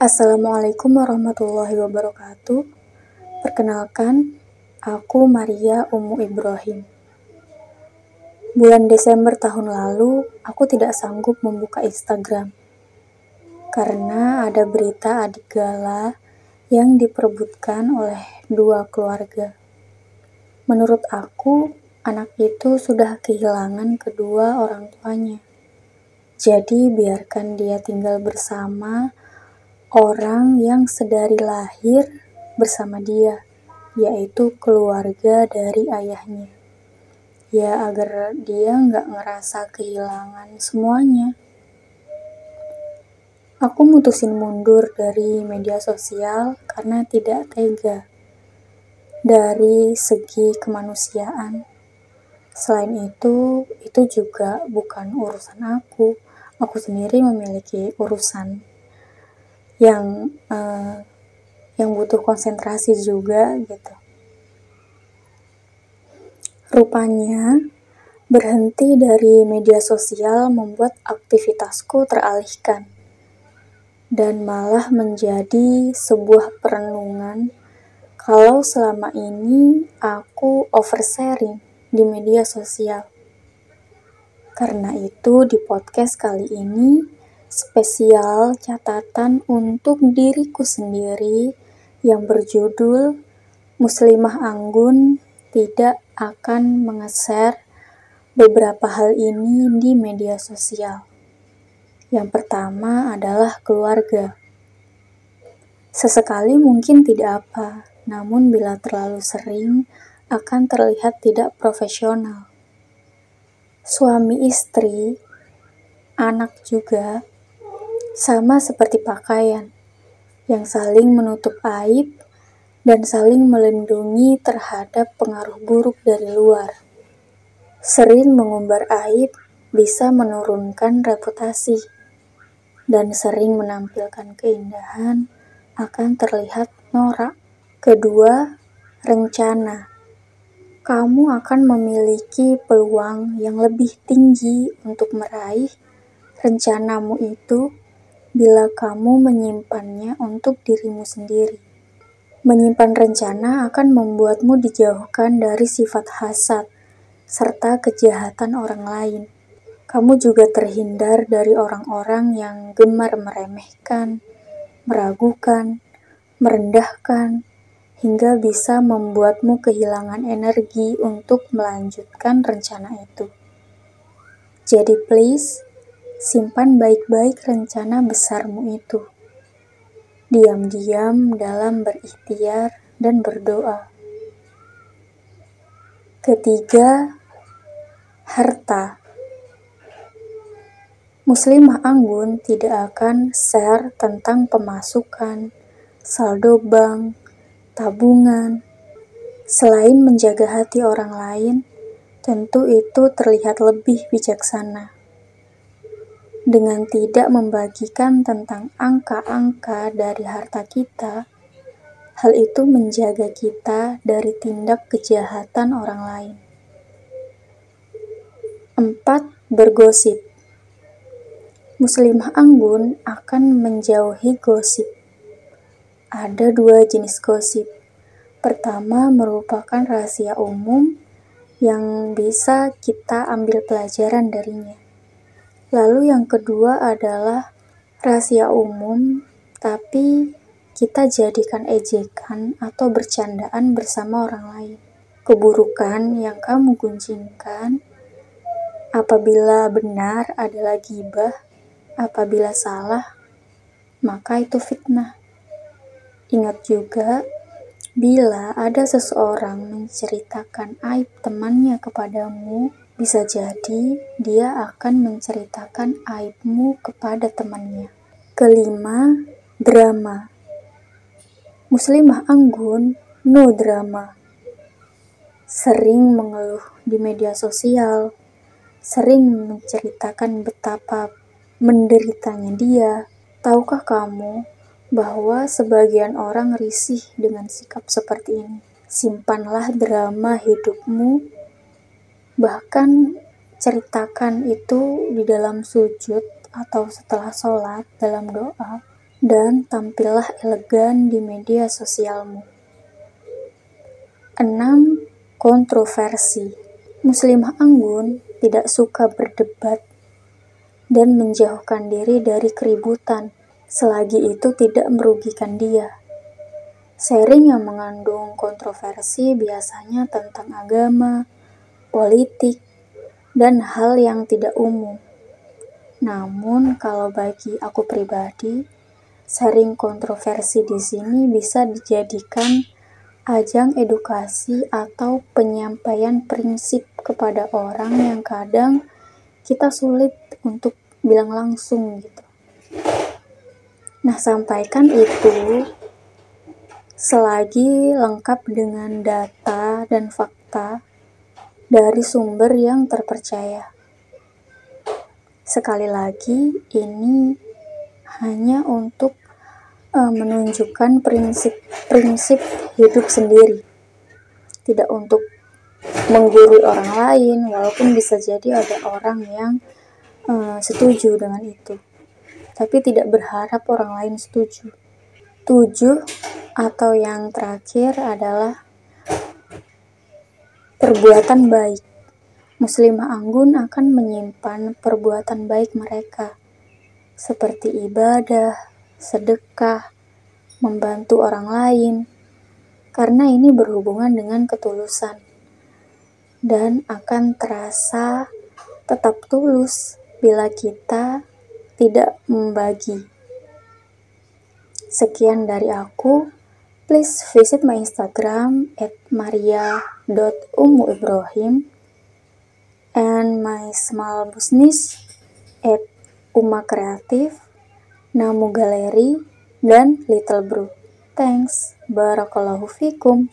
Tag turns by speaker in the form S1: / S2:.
S1: Assalamualaikum warahmatullahi wabarakatuh. Perkenalkan, aku Maria Umu Ibrahim. Bulan Desember tahun lalu, aku tidak sanggup membuka Instagram karena ada berita adik gala yang diperebutkan oleh dua keluarga. Menurut aku, anak itu sudah kehilangan kedua orang tuanya. Jadi, biarkan dia tinggal bersama orang yang sedari lahir bersama dia, yaitu keluarga dari ayahnya. Ya, agar dia nggak ngerasa kehilangan semuanya. Aku mutusin mundur dari media sosial karena tidak tega dari segi kemanusiaan. Selain itu, itu juga bukan urusan aku. Aku sendiri memiliki urusan yang uh, yang butuh konsentrasi juga gitu. Rupanya berhenti dari media sosial membuat aktivitasku teralihkan dan malah menjadi sebuah perenungan kalau selama ini aku oversharing di media sosial. Karena itu di podcast kali ini spesial catatan untuk diriku sendiri yang berjudul Muslimah Anggun tidak akan mengeser beberapa hal ini di media sosial. Yang pertama adalah keluarga. Sesekali mungkin tidak apa, namun bila terlalu sering akan terlihat tidak profesional. Suami istri, anak juga, sama seperti pakaian yang saling menutup aib dan saling melindungi terhadap pengaruh buruk dari luar. Sering mengumbar aib bisa menurunkan reputasi, dan sering menampilkan keindahan akan terlihat norak. Kedua, rencana. Kamu akan memiliki peluang yang lebih tinggi untuk meraih rencanamu itu bila kamu menyimpannya untuk dirimu sendiri. Menyimpan rencana akan membuatmu dijauhkan dari sifat hasad serta kejahatan orang lain. Kamu juga terhindar dari orang-orang yang gemar meremehkan, meragukan, merendahkan, hingga bisa membuatmu kehilangan energi untuk melanjutkan rencana itu. Jadi, please Simpan baik-baik rencana besarmu itu. Diam-diam dalam berikhtiar dan berdoa. Ketiga, harta. Muslimah anggun tidak akan share tentang pemasukan, saldo bank, tabungan. Selain menjaga hati orang lain, tentu itu terlihat lebih bijaksana dengan tidak membagikan tentang angka-angka dari harta kita, hal itu menjaga kita dari tindak kejahatan orang lain. 4. Bergosip Muslimah anggun akan menjauhi gosip. Ada dua jenis gosip. Pertama merupakan rahasia umum yang bisa kita ambil pelajaran darinya Lalu yang kedua adalah rahasia umum, tapi kita jadikan ejekan atau bercandaan bersama orang lain. Keburukan yang kamu gunjingkan apabila benar adalah gibah, apabila salah maka itu fitnah. Ingat juga, bila ada seseorang menceritakan aib temannya kepadamu, bisa jadi dia akan menceritakan aibmu kepada temannya. Kelima, drama. Muslimah anggun, no drama. Sering mengeluh di media sosial, sering menceritakan betapa menderitanya dia. Tahukah kamu bahwa sebagian orang risih dengan sikap seperti ini? Simpanlah drama hidupmu Bahkan ceritakan itu di dalam sujud atau setelah sholat dalam doa. dan tampillah elegan di media sosialmu. 6. Kontroversi Muslimah anggun tidak suka berdebat dan menjauhkan diri dari keributan selagi itu tidak merugikan dia. Sharing yang mengandung kontroversi biasanya tentang agama, politik, dan hal yang tidak umum. Namun, kalau bagi aku pribadi, sharing kontroversi di sini bisa dijadikan ajang edukasi atau penyampaian prinsip kepada orang yang kadang kita sulit untuk bilang langsung gitu. Nah, sampaikan itu selagi lengkap dengan data dan fakta dari sumber yang terpercaya. Sekali lagi, ini hanya untuk uh, menunjukkan prinsip-prinsip hidup sendiri, tidak untuk menggurui orang lain, walaupun bisa jadi ada orang yang uh, setuju dengan itu, tapi tidak berharap orang lain setuju. Tujuh, atau yang terakhir adalah perbuatan baik. Muslimah anggun akan menyimpan perbuatan baik mereka, seperti ibadah, sedekah, membantu orang lain, karena ini berhubungan dengan ketulusan dan akan terasa tetap tulus bila kita tidak membagi. Sekian dari aku. Please visit my Instagram at maria.umuibrahim and my small business at Uma Kreatif, Namu Galeri, dan Little Bro. Thanks. Barakallahu fikum.